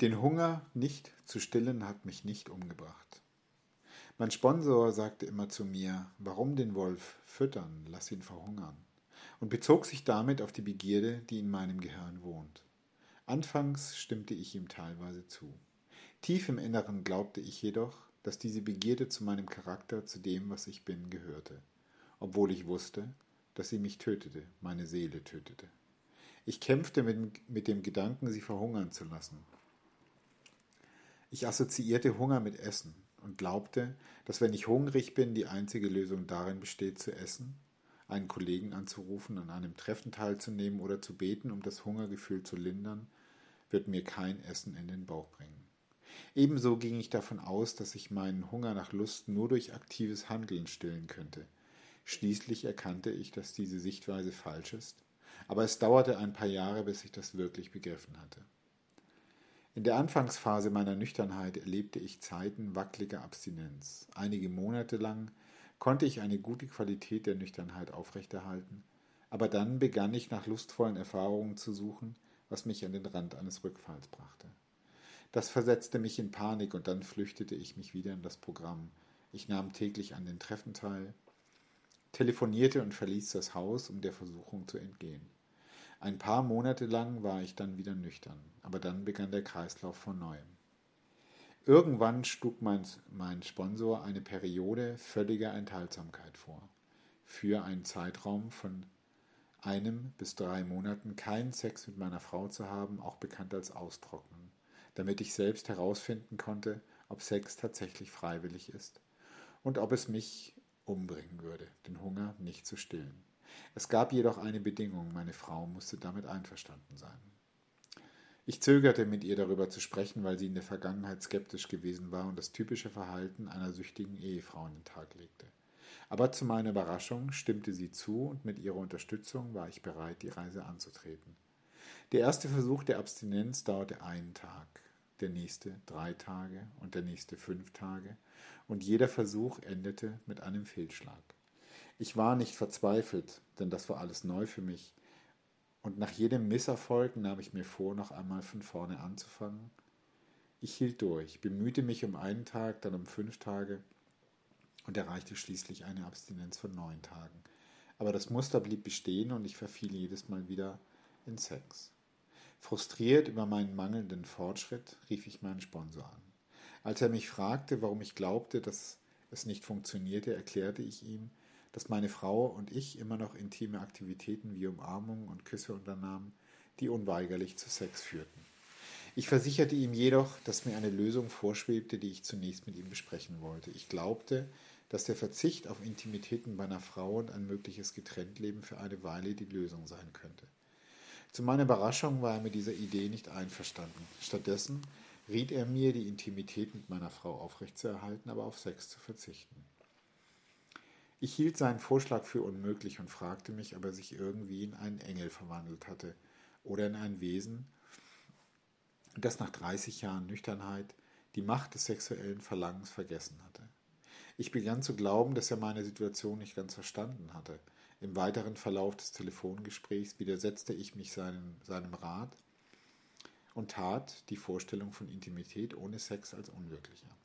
Den Hunger nicht zu stillen hat mich nicht umgebracht. Mein Sponsor sagte immer zu mir, warum den Wolf füttern, lass ihn verhungern, und bezog sich damit auf die Begierde, die in meinem Gehirn wohnt. Anfangs stimmte ich ihm teilweise zu. Tief im Inneren glaubte ich jedoch, dass diese Begierde zu meinem Charakter, zu dem, was ich bin, gehörte, obwohl ich wusste, dass sie mich tötete, meine Seele tötete. Ich kämpfte mit, mit dem Gedanken, sie verhungern zu lassen. Ich assoziierte Hunger mit Essen und glaubte, dass wenn ich hungrig bin, die einzige Lösung darin besteht, zu essen, einen Kollegen anzurufen, an einem Treffen teilzunehmen oder zu beten, um das Hungergefühl zu lindern, wird mir kein Essen in den Bauch bringen. Ebenso ging ich davon aus, dass ich meinen Hunger nach Lust nur durch aktives Handeln stillen könnte. Schließlich erkannte ich, dass diese Sichtweise falsch ist aber es dauerte ein paar Jahre, bis ich das wirklich begriffen hatte. In der Anfangsphase meiner Nüchternheit erlebte ich Zeiten wackeliger Abstinenz. Einige Monate lang konnte ich eine gute Qualität der Nüchternheit aufrechterhalten, aber dann begann ich nach lustvollen Erfahrungen zu suchen, was mich an den Rand eines Rückfalls brachte. Das versetzte mich in Panik und dann flüchtete ich mich wieder in das Programm. Ich nahm täglich an den Treffen teil, telefonierte und verließ das Haus, um der Versuchung zu entgehen. Ein paar Monate lang war ich dann wieder nüchtern, aber dann begann der Kreislauf von neuem. Irgendwann schlug mein, mein Sponsor eine Periode völliger Enthaltsamkeit vor. Für einen Zeitraum von einem bis drei Monaten keinen Sex mit meiner Frau zu haben, auch bekannt als Austrocknen, damit ich selbst herausfinden konnte, ob Sex tatsächlich freiwillig ist und ob es mich umbringen würde, den Hunger nicht zu stillen. Es gab jedoch eine Bedingung, meine Frau musste damit einverstanden sein. Ich zögerte mit ihr darüber zu sprechen, weil sie in der Vergangenheit skeptisch gewesen war und das typische Verhalten einer süchtigen Ehefrau an den Tag legte. Aber zu meiner Überraschung stimmte sie zu und mit ihrer Unterstützung war ich bereit, die Reise anzutreten. Der erste Versuch der Abstinenz dauerte einen Tag, der nächste drei Tage und der nächste fünf Tage, und jeder Versuch endete mit einem Fehlschlag. Ich war nicht verzweifelt, denn das war alles neu für mich. Und nach jedem Misserfolg nahm ich mir vor, noch einmal von vorne anzufangen. Ich hielt durch, bemühte mich um einen Tag, dann um fünf Tage und erreichte schließlich eine Abstinenz von neun Tagen. Aber das Muster blieb bestehen und ich verfiel jedes Mal wieder in Sex. Frustriert über meinen mangelnden Fortschritt rief ich meinen Sponsor an. Als er mich fragte, warum ich glaubte, dass es nicht funktionierte, erklärte ich ihm, dass meine Frau und ich immer noch intime Aktivitäten wie Umarmungen und Küsse unternahmen, die unweigerlich zu Sex führten. Ich versicherte ihm jedoch, dass mir eine Lösung vorschwebte, die ich zunächst mit ihm besprechen wollte. Ich glaubte, dass der Verzicht auf Intimitäten bei einer Frau und ein mögliches Getrenntleben für eine Weile die Lösung sein könnte. Zu meiner Überraschung war er mit dieser Idee nicht einverstanden. Stattdessen riet er mir, die Intimität mit meiner Frau aufrechtzuerhalten, aber auf Sex zu verzichten. Ich hielt seinen Vorschlag für unmöglich und fragte mich, ob er sich irgendwie in einen Engel verwandelt hatte oder in ein Wesen, das nach 30 Jahren Nüchternheit die Macht des sexuellen Verlangens vergessen hatte. Ich begann zu glauben, dass er meine Situation nicht ganz verstanden hatte. Im weiteren Verlauf des Telefongesprächs widersetzte ich mich seinem, seinem Rat und tat die Vorstellung von Intimität ohne Sex als unwirklich ab.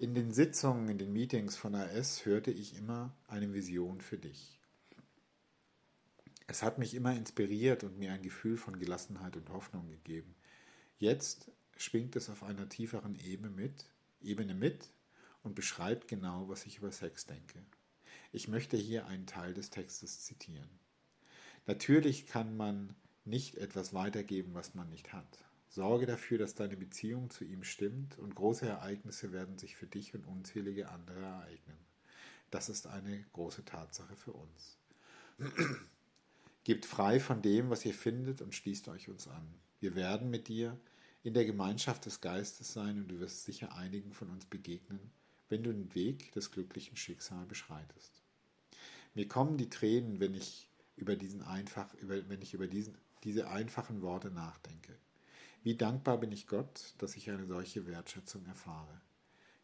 In den Sitzungen, in den Meetings von AS hörte ich immer eine Vision für dich. Es hat mich immer inspiriert und mir ein Gefühl von Gelassenheit und Hoffnung gegeben. Jetzt schwingt es auf einer tieferen Ebene mit, Ebene mit und beschreibt genau, was ich über Sex denke. Ich möchte hier einen Teil des Textes zitieren. Natürlich kann man nicht etwas weitergeben, was man nicht hat. Sorge dafür, dass deine Beziehung zu ihm stimmt und große Ereignisse werden sich für dich und unzählige andere ereignen. Das ist eine große Tatsache für uns. Gebt frei von dem, was ihr findet und schließt euch uns an. Wir werden mit dir in der Gemeinschaft des Geistes sein und du wirst sicher einigen von uns begegnen, wenn du den Weg des glücklichen Schicksals beschreitest. Mir kommen die Tränen, wenn ich über diesen einfach, über, wenn ich über diesen, diese einfachen Worte nachdenke. Wie dankbar bin ich Gott, dass ich eine solche Wertschätzung erfahre.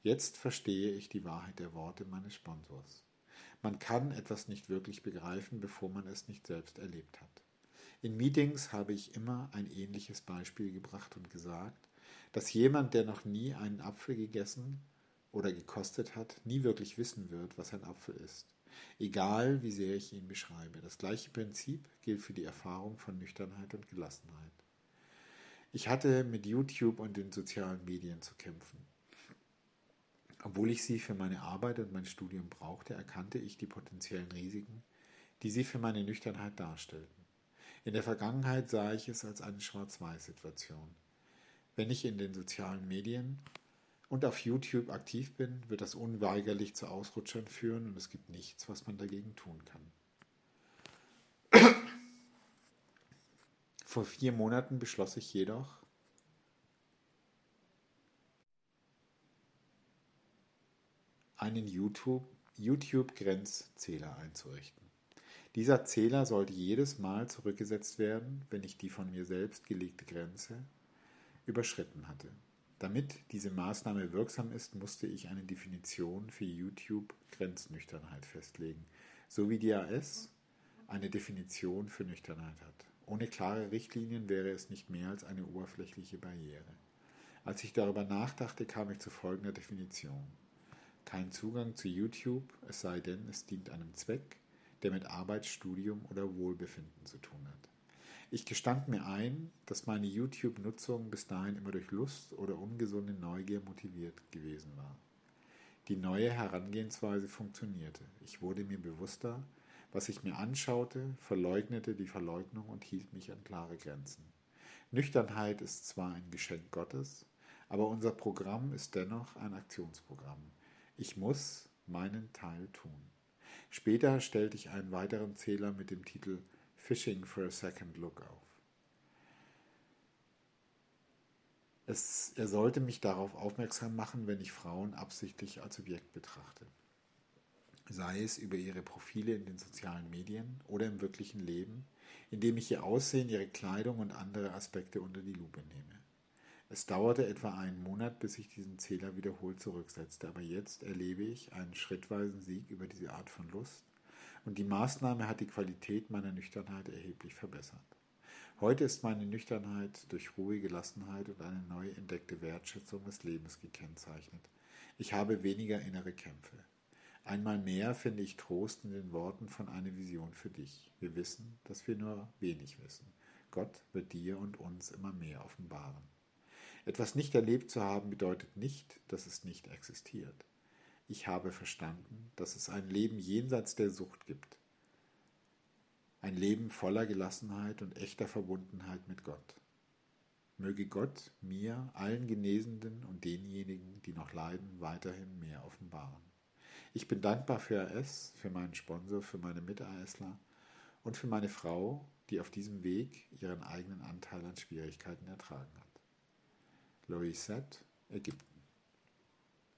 Jetzt verstehe ich die Wahrheit der Worte meines Sponsors. Man kann etwas nicht wirklich begreifen, bevor man es nicht selbst erlebt hat. In Meetings habe ich immer ein ähnliches Beispiel gebracht und gesagt, dass jemand, der noch nie einen Apfel gegessen oder gekostet hat, nie wirklich wissen wird, was ein Apfel ist. Egal, wie sehr ich ihn beschreibe. Das gleiche Prinzip gilt für die Erfahrung von Nüchternheit und Gelassenheit. Ich hatte mit YouTube und den sozialen Medien zu kämpfen. Obwohl ich sie für meine Arbeit und mein Studium brauchte, erkannte ich die potenziellen Risiken, die sie für meine Nüchternheit darstellten. In der Vergangenheit sah ich es als eine Schwarz-Weiß-Situation. Wenn ich in den sozialen Medien und auf YouTube aktiv bin, wird das unweigerlich zu Ausrutschern führen und es gibt nichts, was man dagegen tun kann. Vor vier Monaten beschloss ich jedoch, einen YouTube-Grenzzähler einzurichten. Dieser Zähler sollte jedes Mal zurückgesetzt werden, wenn ich die von mir selbst gelegte Grenze überschritten hatte. Damit diese Maßnahme wirksam ist, musste ich eine Definition für YouTube Grenznüchternheit festlegen, so wie die AS eine Definition für Nüchternheit hat. Ohne klare Richtlinien wäre es nicht mehr als eine oberflächliche Barriere. Als ich darüber nachdachte, kam ich zu folgender Definition. Kein Zugang zu YouTube, es sei denn, es dient einem Zweck, der mit Arbeit, Studium oder Wohlbefinden zu tun hat. Ich gestand mir ein, dass meine YouTube-Nutzung bis dahin immer durch Lust oder ungesunde Neugier motiviert gewesen war. Die neue Herangehensweise funktionierte. Ich wurde mir bewusster, was ich mir anschaute, verleugnete die Verleugnung und hielt mich an klare Grenzen. Nüchternheit ist zwar ein Geschenk Gottes, aber unser Programm ist dennoch ein Aktionsprogramm. Ich muss meinen Teil tun. Später stellte ich einen weiteren Zähler mit dem Titel Fishing for a Second Look auf. Es, er sollte mich darauf aufmerksam machen, wenn ich Frauen absichtlich als Objekt betrachte. Sei es über ihre Profile in den sozialen Medien oder im wirklichen Leben, indem ich ihr Aussehen, ihre Kleidung und andere Aspekte unter die Lupe nehme. Es dauerte etwa einen Monat, bis ich diesen Zähler wiederholt zurücksetzte, aber jetzt erlebe ich einen schrittweisen Sieg über diese Art von Lust und die Maßnahme hat die Qualität meiner Nüchternheit erheblich verbessert. Heute ist meine Nüchternheit durch Ruhe, Gelassenheit und eine neu entdeckte Wertschätzung des Lebens gekennzeichnet. Ich habe weniger innere Kämpfe. Einmal mehr finde ich Trost in den Worten von einer Vision für dich. Wir wissen, dass wir nur wenig wissen. Gott wird dir und uns immer mehr offenbaren. Etwas nicht erlebt zu haben bedeutet nicht, dass es nicht existiert ich habe verstanden, dass es ein Leben jenseits der Sucht gibt. Ein Leben voller Gelassenheit und echter Verbundenheit mit Gott. Möge Gott mir, allen Genesenden und denjenigen, die noch leiden, weiterhin mehr offenbaren. Ich bin dankbar für AS, für meinen Sponsor, für meine Mit-ASler und für meine Frau, die auf diesem Weg ihren eigenen Anteil an Schwierigkeiten ertragen hat. Loisette, Ägypten.